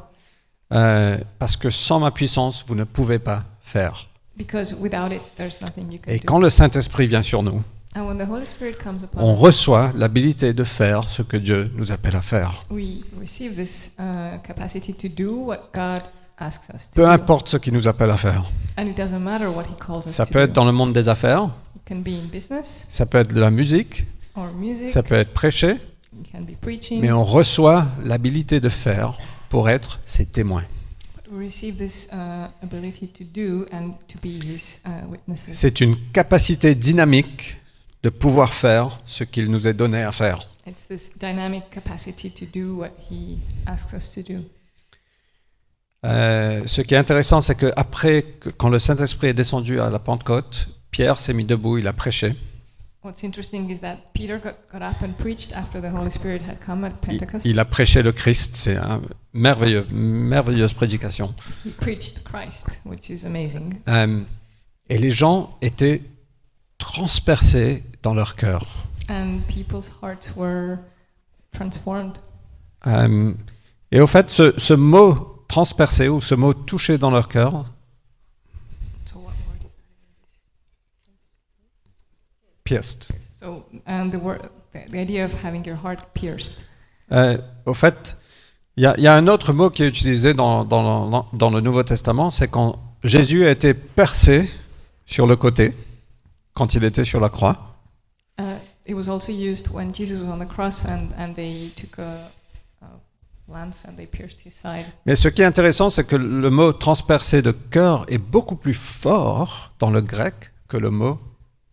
Euh, parce que sans ma puissance, vous ne pouvez pas faire. Because without it, there's nothing you can Et do. quand le Saint-Esprit vient sur nous, And when the Holy Spirit comes upon on us, reçoit l'habilité de faire ce que Dieu nous appelle à faire. we receive this uh, capacity to do what God asks us to Peu do. importe ce qu'il nous appelle à faire. And it doesn't matter what He calls us Ça to peut être do. dans le monde des affaires, It can be in business ça peut être de la musique, or music. ça peut être prêché, it can be preaching. mais on reçoit l'habilité de faire pour être ses témoins. Uh, uh. C'est une capacité dynamique de pouvoir faire ce qu'il nous est donné à faire. Euh, ce qui est intéressant, c'est que après, quand le Saint-Esprit est descendu à la Pentecôte, Pierre s'est mis debout, il a prêché. Il, a prêché le Christ, c'est un merveilleux, merveilleuse prédication. He preached Christ, which is amazing. Euh, et les gens étaient transpercés dans leur cœur. And people's hearts were transformed. Euh, et au fait, ce, ce mot transpercé ou ce mot touché dans leur cœur, So what word is pierced. So and the word, the, idea of having your heart pierced. Euh, au fait, il y, a- il y a un autre mot qui est utilisé dans, dans le- dans le Nouveau Testament, c'est quand Jésus a été percé sur le côté, quand il était sur la croix. Uh, it was also used when Jesus was on the cross and, and they took a, a lance and they pierced his side. Mais ce qui est intéressant, c'est que le mot transpercé de cœur est beaucoup plus fort dans le grec que le mot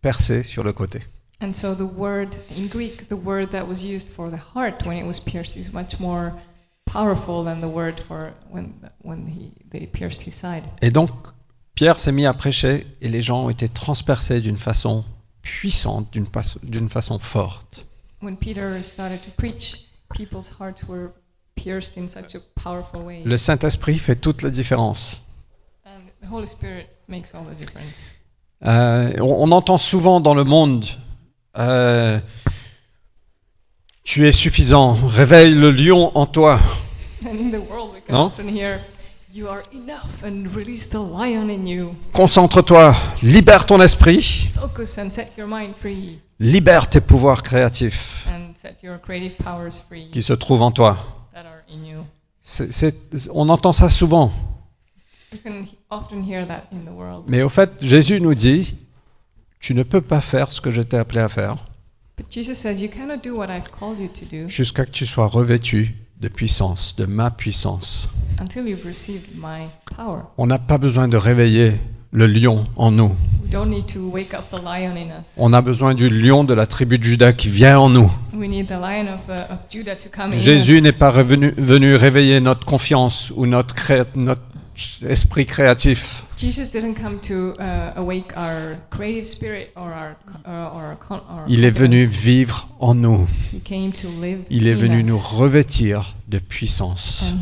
percé sur le côté. And so the word in Greek, the word that was used for the heart when it was pierced is much more powerful than the word for when when he they pierced his side. Et donc, Pierre s'est mis à prêcher et les gens ont été transpercés d'une façon puissante, d'une façon- d'une façon forte. When Peter started to preach, people's hearts were pierced in such a powerful way. Le Saint-Esprit fait toute la différence. And the Holy Spirit makes all the difference. Euh, on, on entend souvent dans le monde, euh, tu es suffisant, réveille le lion en toi. Concentre-toi, libère ton esprit, Focus and set your mind free. Libère tes pouvoirs créatifs and set your creative powers free qui se trouvent en toi. on entend ça souvent, often hear that in the world. mais au fait, Jésus nous dit, tu ne peux pas faire ce que je t'ai appelé à faire But Jesus says, You cannot do what I've called you to do jusqu'à que tu sois revêtu de puissance, de ma puissance. until you've received my power. On n'a pas besoin de réveiller le lion en nous. We don't need to wake up the lion in us. On a besoin du lion de la tribu de Judas qui vient en nous. We need the lion of, uh, of Judah to come in Jésus us. n'est pas revenu, venu réveiller notre confiance ou notre, cré- notre esprit créatif. Il est venu vivre en nous. He came to live Il est venu us. nous revêtir de puissance.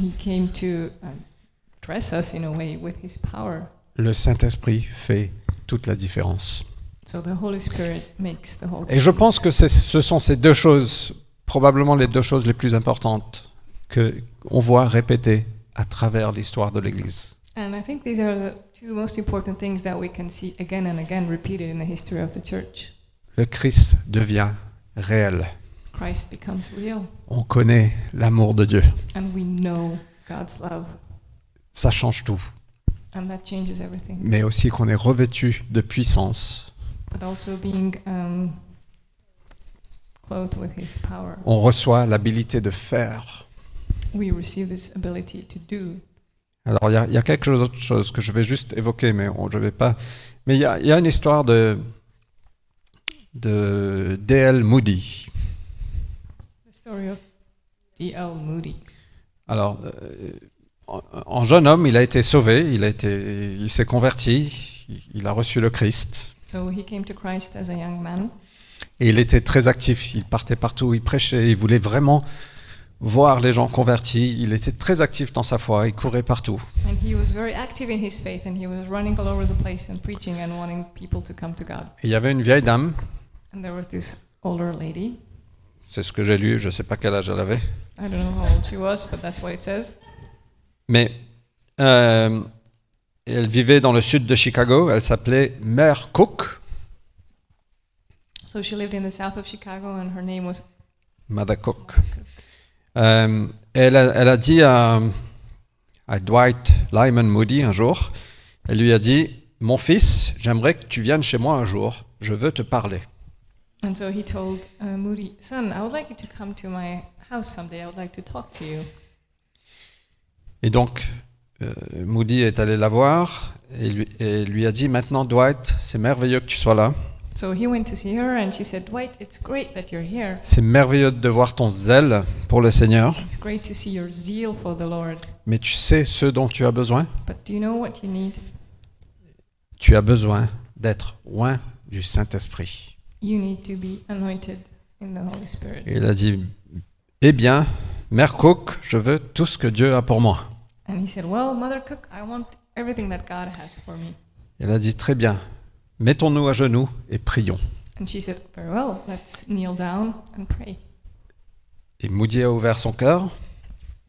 Le Saint-Esprit fait toute la différence. So the Holy Spirit makes the whole Et je pense que ce sont ces deux choses, probablement les deux choses les plus importantes que on voit répétées à travers l'histoire de l'Église. And I think these are the two most important things that we can see again and again repeated in the history of the church. Le Christ devient réel. Christ becomes real, On connaît l'amour de Dieu. and we know God's love, Ça change tout. and that changes everything. Mais aussi qu'on est revêtu de puissance. But also being um, clothed with His power, On reçoit l'habilité de faire. We receive this ability to do. Alors il y a, il y a quelque chose autre chose que je vais juste évoquer, mais on- je vais pas. Mais il y a, il y a une histoire de de D.L. Moody. The story of D.L. Moody. Alors, euh, en, en jeune homme, il a été sauvé, il a été, il s'est converti, il a reçu le Christ, So he came to Christ as a young man, et il était très actif. Il partait partout, il prêchait, il voulait vraiment voir les gens convertis. Il était très actif dans sa foi, il courait partout. and he was very active in his faith, and he was running all over the place and preaching and wanting people to come to God. Et il y avait une vieille dame, And there was this older lady. c'est ce que j'ai lu, je ne sais pas quel âge elle avait, I don't know how old she was, but that's what it says. mais euh, elle vivait dans le sud de Chicago. Elle s'appelait Mère Cook, So she lived in the south of Chicago, and her name was. Mother Cook. Euh, elle, a, elle a dit à, à Dwight Lyman Moody un jour, elle lui a dit, mon fils, j'aimerais que tu viennes chez moi un jour, je veux te parler. And so he told uh, Moody, Son, I would like you to come to my house someday. I would like to talk to you. Et donc, euh, Moody est allé la voir et lui, et lui a dit, maintenant Dwight, c'est merveilleux que tu sois là, So he went to see her, and she said, Dwight, it's great that you're here. c'est merveilleux de voir ton zèle pour le Seigneur, It's great to see your zeal for the Lord. mais tu sais ce dont tu as besoin? But do you know what you need? Tu as besoin d'être loin du Saint-Esprit. You need to be anointed in the Holy Spirit. Et il a dit, eh bien, Mère Cook, je veux tout ce que Dieu a pour moi. And he said, Well, Mother Cook, I want everything that God has for me. Elle a dit, très bien, mettons-nous à genoux et prions. And she said, Very well, let's kneel down and pray. Et Moody a ouvert son cœur,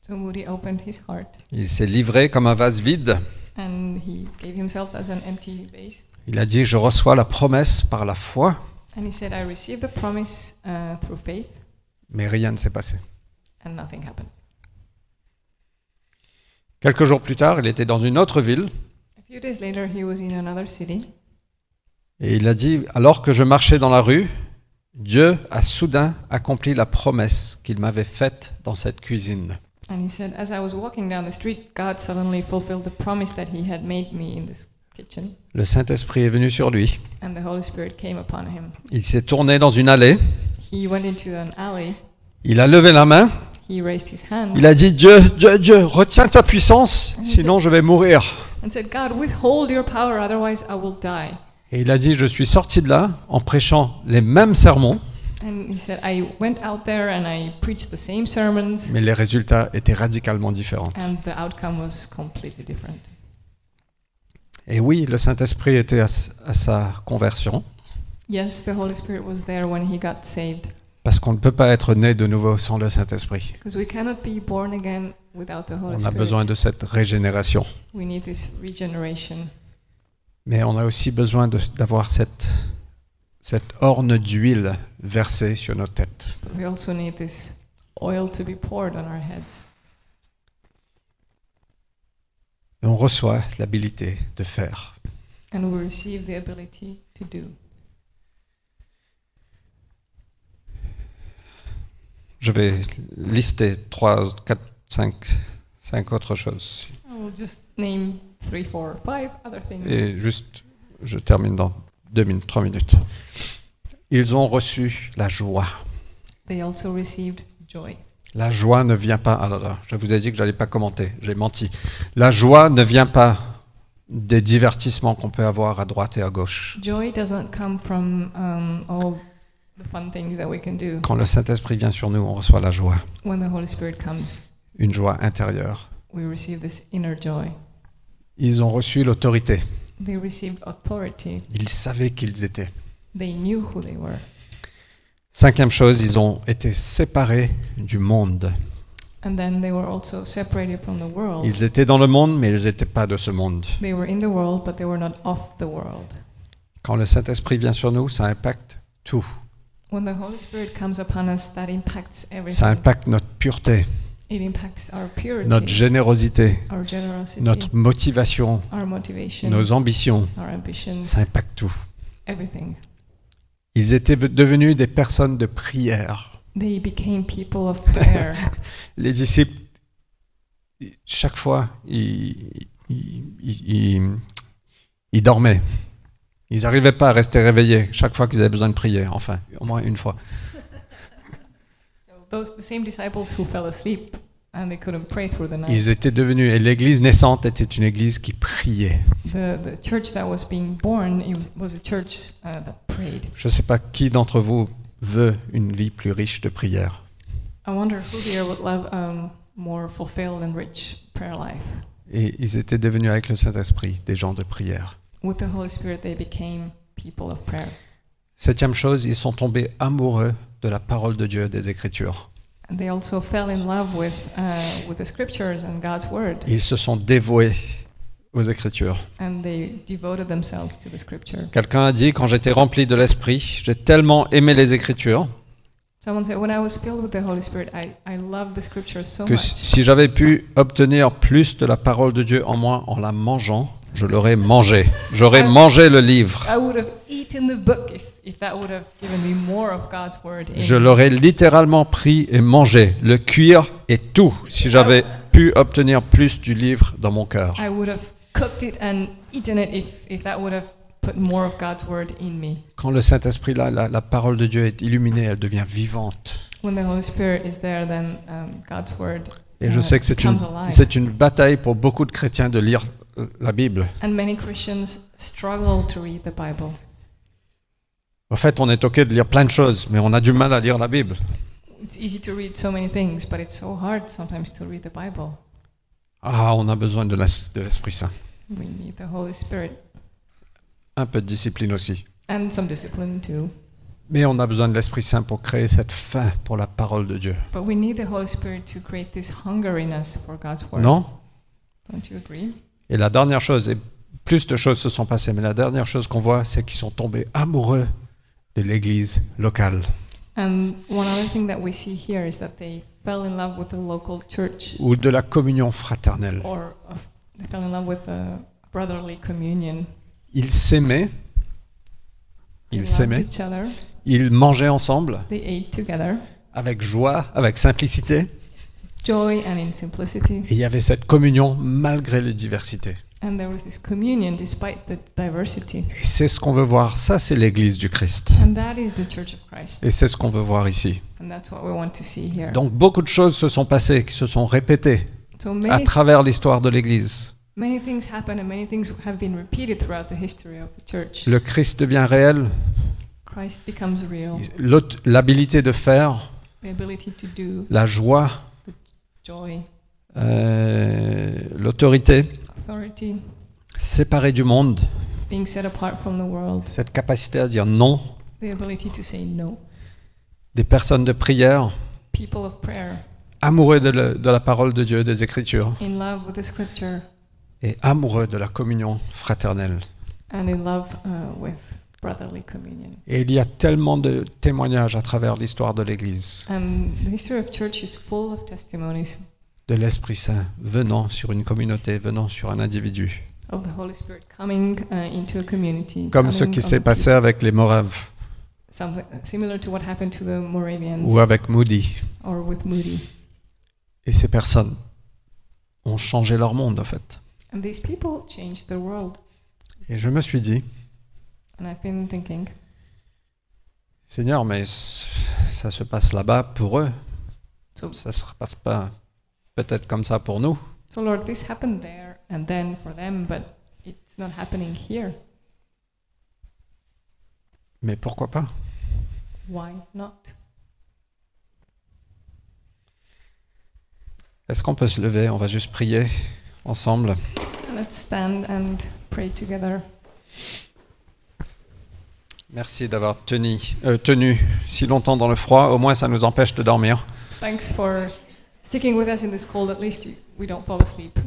So Moody opened his heart il s'est livré comme un vase vide. and he gave himself as an empty vase. Il a dit, je reçois la promesse par la foi, And he said, I received the promise uh, through faith, mais rien ne s'est passé. and nothing happened. Quelques jours plus tard, il était dans une autre ville A few days later, he was in another city, et il a dit, alors que je marchais dans la rue, Dieu a soudain accompli la promesse qu'il m'avait faite dans cette cuisine. and he said, As I was walking down the street, God suddenly fulfilled the promise that he had made me in this kitchen, Le Saint-Esprit est venu sur lui. and the Holy Spirit came upon him. Il s'est tourné dans une allée, He went into an alley, il a levé la main, he raised his hand, il a dit, Dieu, Dieu, Dieu, retiens ta puissance, sinon je vais mourir. and said, God, withhold your power, otherwise I will die. Et il a dit, je suis sorti de là en prêchant les mêmes sermons, And he said, I went out there and I preached the same sermons, mais les résultats étaient radicalement différents. and the outcome was completely different. Et oui, le Saint-Esprit était à, sa conversion, Yes, the Holy Spirit was there when he got saved, Parce qu'on ne peut pas être né de nouveau sans le Saint-Esprit. Because we cannot be born again without the Holy On a Spirit. besoin de cette régénération. We need this regeneration. Mais on a aussi besoin d'avoir cette, cette orne d'huile versée sur nos têtes. But we also need this oil to be poured on our heads. Et on reçoit l'habilité de faire. And we receive the ability to do. Je vais lister trois, quatre, cinq, cinq autres choses. I will just name three, four, five other things. Et juste, je termine dans deux minutes, trois minutes. Ils ont reçu la joie. They also received joy. La joie ne vient pas. Ah là là, je vous ai dit que je n'allais pas commenter. J'ai menti. La joie ne vient pas des divertissements qu'on peut avoir à droite et à gauche. Joy doesn't come from um, all the fun things that we can do. Quand le Saint-Esprit vient sur nous, on reçoit la joie, When the Holy Spirit comes, une joie intérieure. We receive this inner joy. Ils ont reçu l'autorité. They received authority. Ils savaient qui ils étaient. They knew who they were. Cinquième chose, ils ont été séparés du monde. And then they were also separated from the world. Ils étaient dans le monde, mais ils n'étaient pas de ce monde. They were in the world, but they were not of the world. Quand le Saint-Esprit vient sur nous, ça impacte tout. When the Holy Spirit comes upon us, that impacts Ça impacte notre pureté, It impacts our purity, notre générosité, our generosity, notre motivation, our motivation, nos ambitions. our ambitions, Ça impacte tout. everything. Ils étaient devenus des personnes de prière. They became people of prayer. Les disciples, chaque fois, ils, ils- ils- ils- ils dormaient. Ils n'arrivaient pas à rester réveillés chaque fois qu'ils avaient besoin de prier. Enfin, au moins une fois. Those the same disciples who fell asleep and they couldn't pray through the night. Ils étaient devenus, et l'église naissante était une église qui priait. The the church that was being born it was, a church uh, that prayed. Je ne sais pas qui d'entre vous veut une vie plus riche de prière. I wonder who here would love um, more fulfilled and rich prayer life. Et ils étaient devenus avec le Saint-Esprit des gens de prière. With the Holy Spirit, they became people of prayer. Septième chose, ils sont tombés amoureux de la parole de Dieu, des Écritures. And they also fell in love with uh, with the scriptures and God's word, Ils se sont dévoués aux Écritures. and they devoted themselves to the scripture. Quelqu'un a dit, quand j'étais rempli de l'Esprit, j'ai tellement aimé les Écritures Someone said, when I was filled with the Holy Spirit, I, I loved the scriptures so que much. si j'avais pu obtenir plus de la parole de Dieu en moi en la mangeant, je l'aurais mangé. J'aurais mangé le livre. I would have eaten the book if, if that would have given me more of God's word. in Je l'aurais littéralement pris et mangé, le cuir et tout, si j'avais pu obtenir plus du livre dans mon cœur. I would have cooked it and eaten it if, if that would have put more of God's word in me. Quand le Saint-Esprit, là, la, la parole de Dieu est illuminée, elle devient vivante. When the Holy Spirit is there, then um, God's word Et je uh, sais que c'est une, c'est une bataille pour beaucoup de chrétiens de lire euh, la Bible. And many Christians struggle to read the Bible. En fait, on est OK de lire plein de choses, mais on a du mal à lire la Bible. It's easy to read so many things, but it's so hard sometimes to read the Bible. Ah, on a besoin de l'es- de l'Esprit Saint. We need the Holy Spirit Un peu de discipline aussi. and some discipline too. Mais on a besoin de l'Esprit Saint pour créer cette faim pour la parole de Dieu. But we need the Holy Spirit to create this hunger in us for God's word. Non? Don't you agree? Et la dernière chose, et plus de choses se sont passées, mais la dernière chose qu'on voit, c'est qu'ils sont tombés amoureux de l'Église locale. And one other thing that we see here is that they fell in love with the local church, ou de la communion fraternelle. or of, they fell in love with the brotherly communion. Ils s'aimaient, They ils s'aimaient, ils mangeaient ensemble They ate together, avec joie, avec simplicité, joy and in simplicity. et il y avait cette communion malgré les diversités. And there was this communion despite the diversity. Et c'est ce qu'on veut voir, ça c'est l'Église du Christ. And that is the Church of Christ. Et c'est ce qu'on veut voir ici. And that's what we want to see here. Donc beaucoup de choses se sont passées, qui se sont répétées So à many, travers l'histoire de l'Église. many things happen and many things have been repeated throughout the history of the church. Le Christ devient réel, Christ becomes real. l'aut- l'habilité de faire, The ability to do, la joie, joy, euh, l'autorité, authority, séparé du monde, being set apart from the world, cette capacité à dire non, the ability to say no, des personnes de prière, people of prayer, amoureux de, le- de la parole de Dieu, des Écritures, in love with the scripture, et amoureux de la communion fraternelle. and in love uh, with brotherly communion. Et il y a tellement de témoignages à travers l'histoire de l'Église, And the history of church is full of testimonies de l'Esprit Saint venant sur une communauté, venant sur un individu, of the Holy Spirit coming uh, into a community. comme ce qui s'est passé avec les Moraves Something similar to what happened to the Moravians ou avec Moody. or with Moody. Et ces personnes ont changé leur monde, en fait. And these people changed the world. Et je me suis dit, And I've been thinking, Seigneur, mais ça se passe là-bas pour eux. so, Ça ne se passe pas peut-être comme ça pour nous. so Lord, this happened there and then for them, but it's not happening here. Mais pourquoi pas? Why not? Est-ce qu'on peut se lever? On va juste prier ensemble. Let's stand and pray together. Merci d'avoir tenu, euh, tenu si longtemps dans le froid. Au moins, ça nous empêche de dormir. Thanks for sticking with us in this cold. At least you, we don't fall asleep.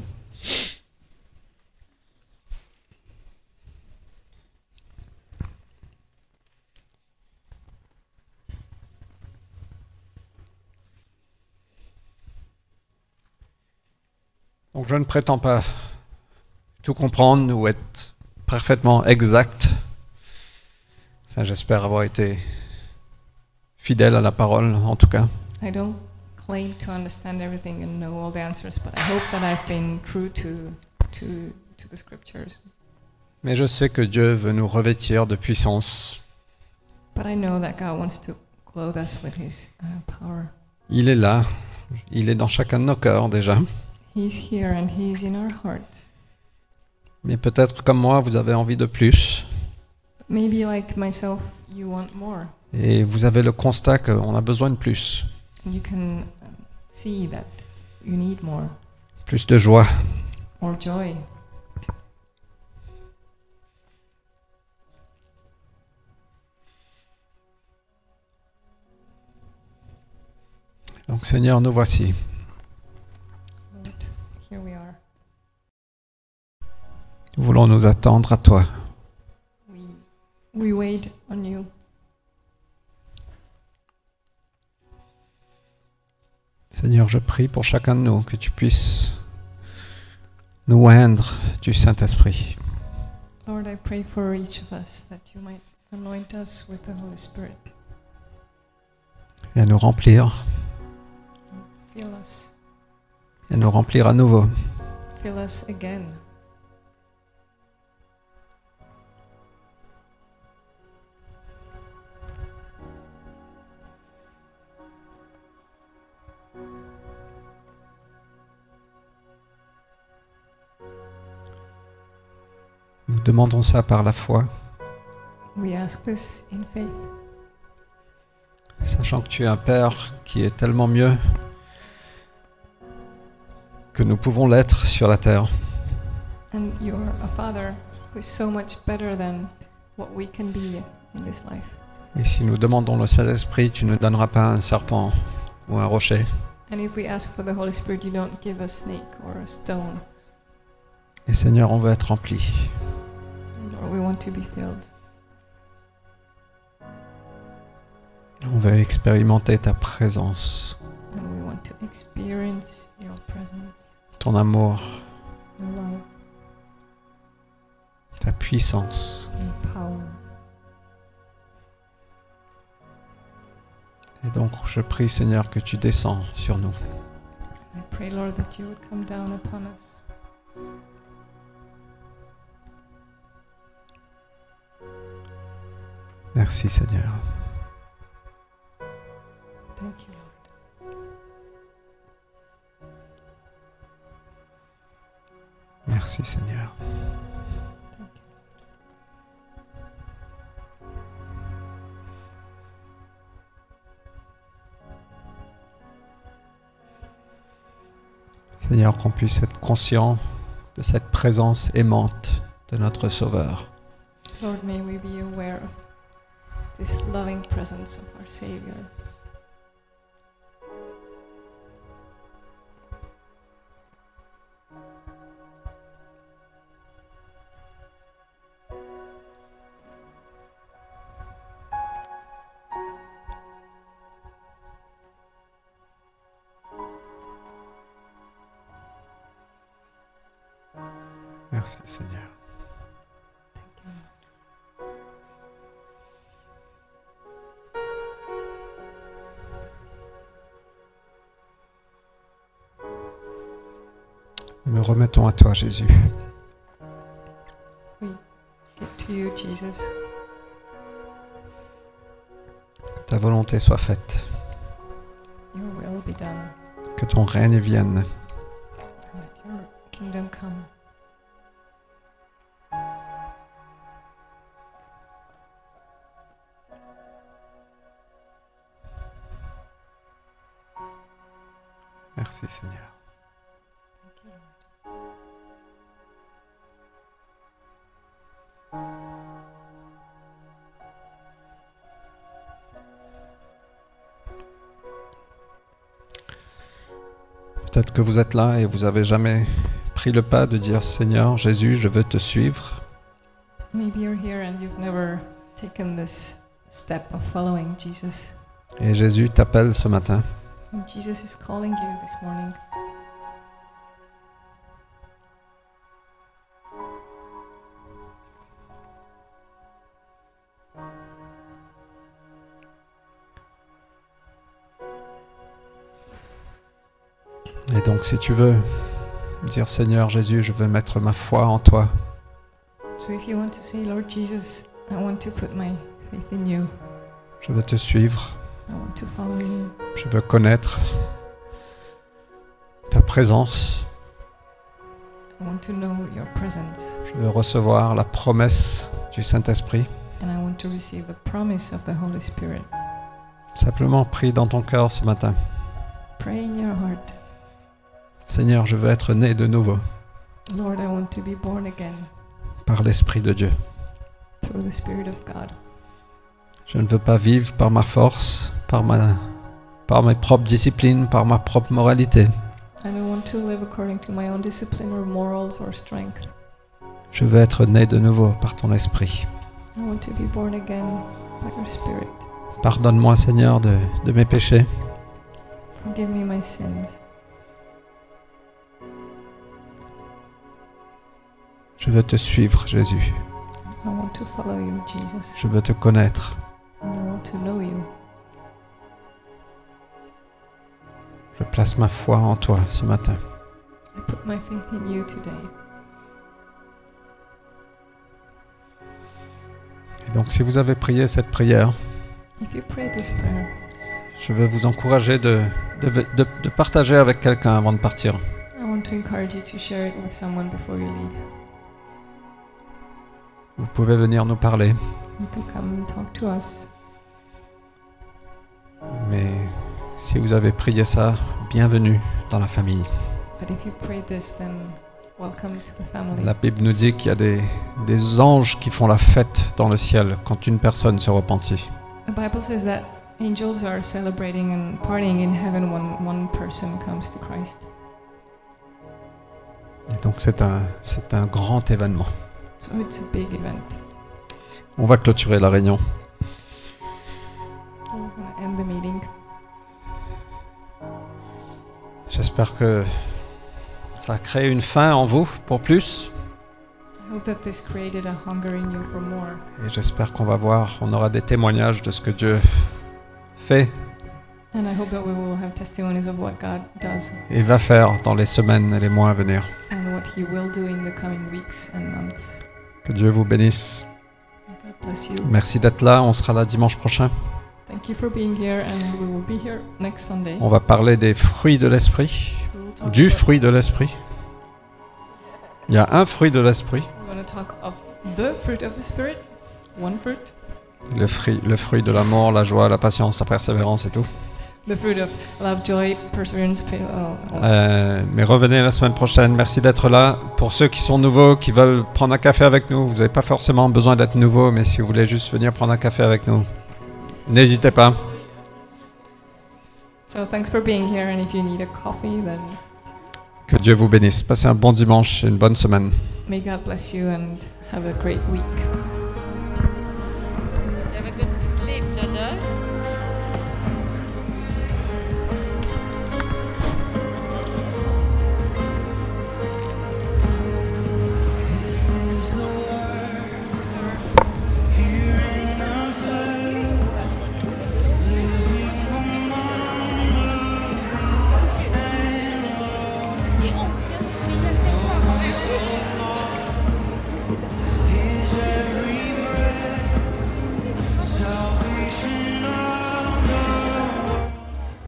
Donc, je ne prétends pas tout comprendre ou être parfaitement exact. Enfin, j'espère avoir été fidèle à la parole, en tout cas. I don't claim to understand everything and know all the answers, but I hope that I've been true to to to the scriptures. Mais je sais que Dieu veut nous revêtir de puissance. But I know that God wants to clothe us with His uh, power. Il est là. Il est dans chacun de nos cœurs déjà. He's here and He's in our hearts. Mais peut-être comme moi, vous avez envie de plus. Maybe like myself, you want more. Et vous avez le constat qu'on a besoin de plus. And you can see that you need more Plus de joie. or joy. Donc Seigneur, nous voici. Lord, here we are. Nous voulons nous attendre à toi. We we wait on you. Seigneur, je prie pour chacun de nous que tu puisses nous oindre du Saint-Esprit. Lord, I pray for each of us that you might anoint us with the Holy Spirit. Et à nous remplir. Fill us. Et nous remplir à nouveau. Fill us again. Nous demandons ça par la foi, We ask this in faith, sachant que tu es un Père qui est tellement mieux que nous pouvons l'être sur la terre. and you're a Father who is so much better than what we can be in this life. Et si nous demandons le Saint-Esprit, tu ne donneras pas un serpent ou un rocher. And if we ask for the Holy Spirit, you don't give a snake or a stone. Et Seigneur, on veut être rempli. We want to be filled. On veut expérimenter ta présence, And we want to experience your presence, ton amour, your love, ta puissance. your power. Et donc, je prie, Seigneur, que tu descends sur nous. I pray, Lord, that you would come down upon us. Merci, Seigneur. Thank you, Lord. Merci, Seigneur. Thank you. Seigneur, qu'on puisse être conscient de cette présence aimante de notre Sauveur. Lord, may we be aware of this loving presence of our Savior. Nous nous remettons à toi, Jésus. Give to you, Jesus. Que ta volonté soit faite. Your will be done. Que ton règne vienne. Que vous êtes là et vous avez jamais pris le pas de dire Seigneur Jésus, je veux te suivre. Maybe you're here and you've never taken this step of following Jesus. Et Jésus t'appelle ce matin. And Jesus is calling you this morning. Et donc si tu veux dire Seigneur Jésus, je veux mettre ma foi en toi. Je veux te suivre. I want to follow you. Je veux connaître ta présence. I want to know your presence. Je veux recevoir la promesse du Saint-Esprit. Simplement prie dans ton cœur ce matin. Pray in your heart, Seigneur, je veux être né de nouveau Lord, I want to be born again par l'Esprit de Dieu. through the Spirit of God. Je ne veux pas vivre par ma force, par, ma, par mes propres disciplines, par ma propre moralité. I don't want to live according to my own discipline or morals or strength. Je veux être né de nouveau par ton Esprit. I want to be born again by your Spirit. Pardonne-moi, Seigneur, de, de mes péchés. Forgive me my sins. Je veux te suivre, Jésus. I want to follow you, Jesus. Je veux te connaître. And I want to know you. Je place ma foi en toi ce matin. I put my faith in you today. Et donc, si vous avez prié cette prière, If you pray this prayer, je veux vous encourager de, de, de- de partager avec quelqu'un avant de partir. I want to encourage you to share it with someone before you leave. Vous pouvez venir nous parler, You can come and talk to us. mais si vous avez prié ça, bienvenue dans la famille. But if you pray this, then welcome to the family. La Bible nous dit qu'il y a des, des anges qui font la fête dans le ciel quand une personne se repentit. The Bible says that angels are celebrating and partying in heaven when one person comes to Christ. Et donc c'est un, c'est un grand événement. So it's a big event. On va clôturer la réunion. End the meeting. J'espère que ça a créé une faim en vous pour plus. Et j'espère qu'on va voir, on aura des témoignages de ce que Dieu fait And I hope that we will have testimonies of what God does et va faire dans les semaines et les mois à venir. Que Dieu vous bénisse. Merci d'être là. On sera là dimanche prochain. On va parler des fruits de l'esprit, du fruit de l'esprit. Il y a un fruit de l'esprit, le fruit, le fruit de l'amour, la joie, la patience, la persévérance et tout. The fruit of love, joy, perseverance, oh. Euh, mais revenez la semaine prochaine. Merci d'être là. Pour ceux qui sont nouveaux, qui veulent prendre un café avec nous, vous n'avez pas forcément besoin d'être nouveau, mais si vous voulez juste venir prendre un café avec nous, n'hésitez pas. Que Dieu vous bénisse. Passez un bon dimanche, et une bonne semaine. May God bless you and have a great week. You have a good.